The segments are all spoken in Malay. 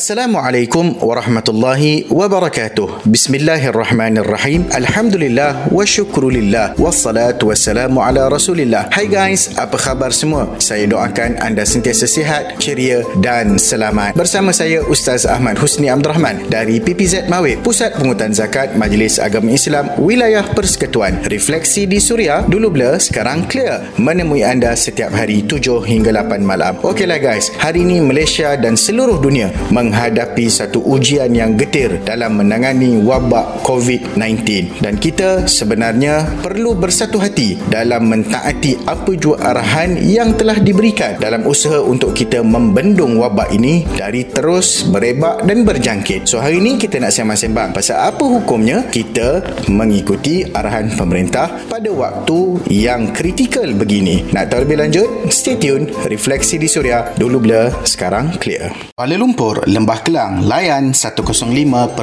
Assalamualaikum warahmatullahi wabarakatuh. Bismillahirrahmanirrahim. Alhamdulillah wa syukrulillah. Wassalatu wassalamu ala rasulillah. Hai guys, apa khabar semua? Saya doakan anda sentiasa sihat, ceria dan selamat. Bersama saya Ustaz Ahmad Husni Abdul Rahman dari PPZ Mawib, Pusat Pungutan Zakat Majlis Agama Islam Wilayah Persekutuan. Refleksi di Suria, dulu blur, sekarang clear. Menemui anda setiap hari 7 hingga 8 malam. Okeylah guys, hari ini Malaysia dan seluruh dunia menghadapi satu ujian yang getir dalam menangani wabak COVID-19 dan kita sebenarnya perlu bersatu hati dalam mentaati apa jua arahan yang telah diberikan dalam usaha untuk kita membendung wabak ini dari terus berebak dan berjangkit. So hari ini kita nak sembang-sembang pasal apa hukumnya kita mengikuti arahan pemerintah pada waktu yang kritikal begini. Nak tahu lebih lanjut? Stay tune. Refleksi di Suria. Dulu blur, sekarang clear. Kuala Lumpur, Lembah Kelang, layan 105.3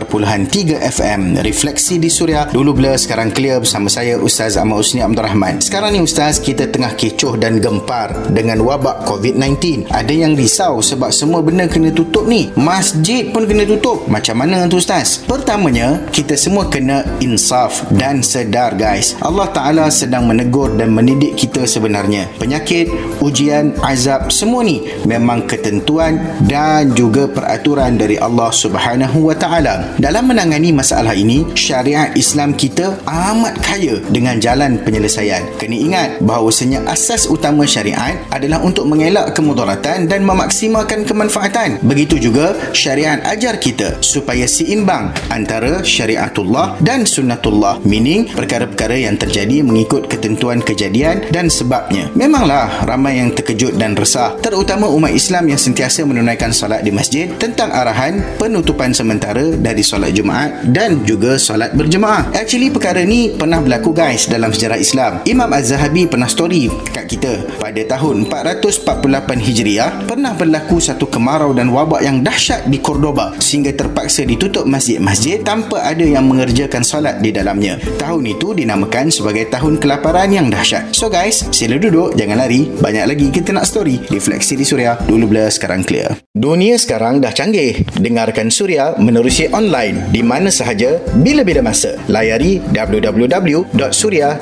FM. Refleksi di Suria. Dulu blur, sekarang clear bersama saya Ustaz Ahmad Usni Abdul Rahman. Sekarang ni Ustaz, kita tengah kecoh dan gempar dengan wabak COVID-19. Ada yang risau sebab semua benda kena tutup ni. Masjid pun kena tutup. Macam mana tu Ustaz? Pertamanya, kita semua kena insaf dan sedar guys. Allah Ta'ala sedang menegur dan mendidik kita sebenarnya. Penyakit, ujian, azab, semua ni memang ketentuan dan juga peraturan peraturan dari Allah Subhanahu wa taala. Dalam menangani masalah ini, syariat Islam kita amat kaya dengan jalan penyelesaian. Kena ingat bahawasanya asas utama syariat adalah untuk mengelak kemudaratan dan memaksimalkan kemanfaatan. Begitu juga syariat ajar kita supaya seimbang antara syariatullah dan sunnatullah, meaning perkara-perkara yang terjadi mengikut ketentuan kejadian dan sebabnya. Memanglah ramai yang terkejut dan resah, terutama umat Islam yang sentiasa menunaikan solat di masjid tentang arahan penutupan sementara dari solat Jumaat dan juga solat berjemaah. Actually perkara ni pernah berlaku guys dalam sejarah Islam. Imam Az-Zahabi pernah story kat kita pada tahun 448 Hijriah pernah berlaku satu kemarau dan wabak yang dahsyat di Cordoba sehingga terpaksa ditutup masjid-masjid tanpa ada yang mengerjakan solat di dalamnya. Tahun itu dinamakan sebagai tahun kelaparan yang dahsyat. So guys, sila duduk, jangan lari. Banyak lagi kita nak story. Refleksi di Suria. Dulu blur, sekarang clear. Dunia sekarang dah canggih. Dengarkan Suria menerusi online di mana sahaja bila-bila masa. Layari www.suria.my.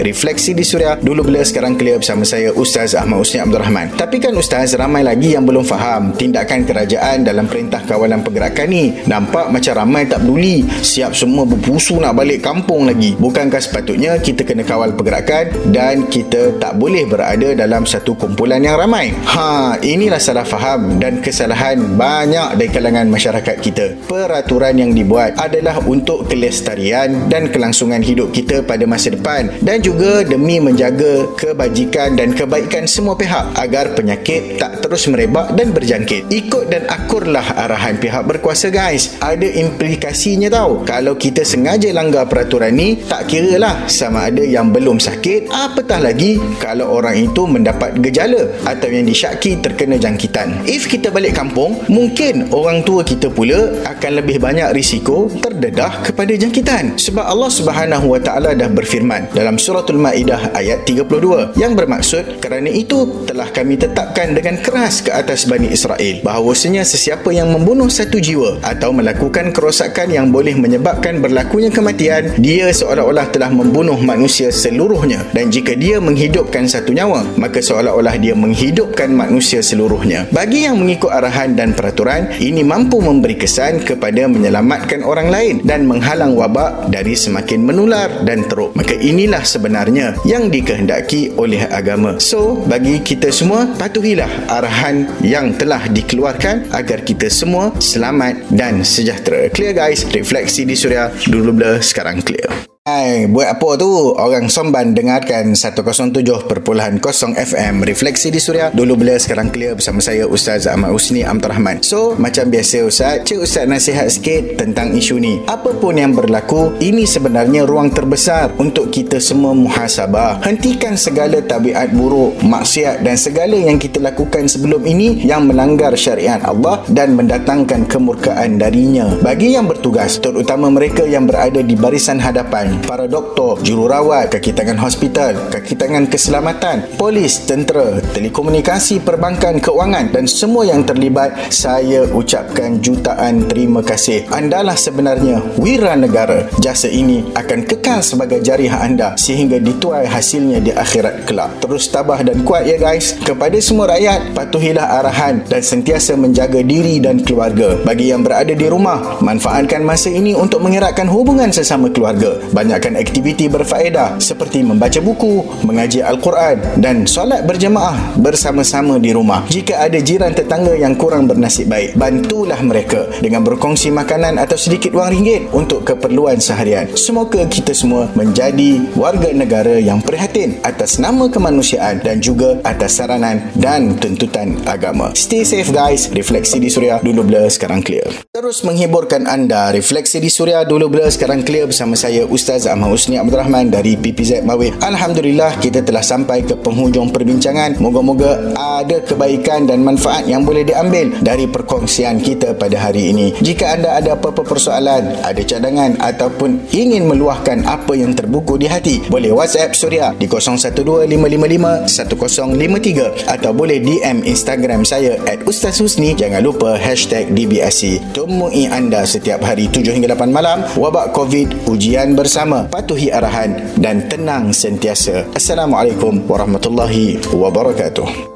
Refleksi di Suria dulu bila sekarang clear bersama saya Ustaz Ahmad Usni Abdul Rahman. Tapi kan Ustaz ramai lagi yang belum faham tindakan kerajaan dalam perintah kawalan pergerakan ni. Nampak macam ramai tak peduli. Siap semua berpusu nak balik kampung lagi. Bukankah sepatutnya kita kena kawal pergerakan dan kita tak boleh berada dalam satu kumpulan yang ramai. Ha, inilah salah faham dan kesalahan banyak dari kalangan masyarakat kita. Peraturan yang dibuat adalah untuk kelestarian dan kelangsungan hidup kita pada masa depan dan juga demi menjaga kebajikan dan kebaikan semua pihak agar penyakit tak terus merebak dan berjangkit. Ikut dan akurlah arahan pihak berkuasa guys. Ada implikasinya tahu. Kalau kita sengaja langgar peraturan ni, tak kira lah sama ada yang belum sakit, apatah lagi kalau orang itu mendapat gejala atau yang disyaki terkena jangkitan. If kita balik kampung, mungkin orang tua kita pula akan lebih banyak risiko terdedah kepada jangkitan. Sebab Allah Subhanahu Wa Taala dah berfirman dalam suratul Maidah ayat 32 yang bermaksud kerana itu telah kami tetapkan dengan keras ke atas Bani Israel bahawasanya sesiapa yang membunuh satu jiwa atau melakukan kerosakan yang boleh menyebabkan berlakunya kematian, dia seolah-olah telah membunuh manusia seluruhnya dan jika dia menghidupkan satu nyawa, maka seolah-olah dia menghidupkan manusia seluruhnya. Bagi yang mengikut arahan dan ini mampu memberi kesan kepada menyelamatkan orang lain dan menghalang wabak dari semakin menular dan teruk. Maka inilah sebenarnya yang dikehendaki oleh agama. So bagi kita semua patuhilah arahan yang telah dikeluarkan agar kita semua selamat dan sejahtera. Clear guys? Refleksi di suria dulu blur sekarang clear Hai, buat apa tu? Orang Somban dengarkan 107.0 FM Refleksi di Suria. Dulu bila sekarang clear bersama saya Ustaz Ahmad Usni Abdul Rahman. So, macam biasa Ustaz, cik Ustaz nasihat sikit tentang isu ni. Apa pun yang berlaku, ini sebenarnya ruang terbesar untuk kita semua muhasabah. Hentikan segala tabiat buruk, maksiat dan segala yang kita lakukan sebelum ini yang melanggar syariat Allah dan mendatangkan kemurkaan darinya. Bagi yang bertugas, terutama mereka yang berada di barisan hadapan para doktor, jururawat, kaki tangan hospital, kaki tangan keselamatan, polis, tentera, telekomunikasi, perbankan, keuangan dan semua yang terlibat, saya ucapkan jutaan terima kasih. Andalah sebenarnya wira negara. Jasa ini akan kekal sebagai jariah anda sehingga dituai hasilnya di akhirat kelak. Terus tabah dan kuat ya guys. Kepada semua rakyat, patuhilah arahan dan sentiasa menjaga diri dan keluarga. Bagi yang berada di rumah, manfaatkan masa ini untuk mengeratkan hubungan sesama keluarga. Banyakkan aktiviti berfaedah seperti membaca buku, mengaji Al-Quran dan solat berjemaah bersama-sama di rumah. Jika ada jiran tetangga yang kurang bernasib baik, bantulah mereka dengan berkongsi makanan atau sedikit wang ringgit untuk keperluan seharian. Semoga kita semua menjadi warga negara yang prihatin atas nama kemanusiaan dan juga atas saranan dan tuntutan agama. Stay safe guys. Refleksi di Suria dulu blur sekarang clear. Terus menghiburkan anda. Refleksi di Suria dulu blur sekarang clear bersama saya Ustaz Ahmad Husni Abdul Rahman dari PPZ Mawib. Alhamdulillah kita telah sampai ke penghujung perbincangan. Moga-moga ada kebaikan dan manfaat yang boleh diambil dari perkongsian kita pada hari ini. Jika anda ada apa-apa persoalan, ada cadangan ataupun ingin meluahkan apa yang terbuku di hati, boleh WhatsApp Suria di 0125551053 atau boleh DM Instagram saya at Ustaz Husni. Jangan lupa hashtag DBSC. Temui anda setiap hari 7 hingga 8 malam. Wabak COVID, ujian bersama. Patuhi arahan dan tenang sentiasa. Assalamualaikum warahmatullahi wabarakatuh.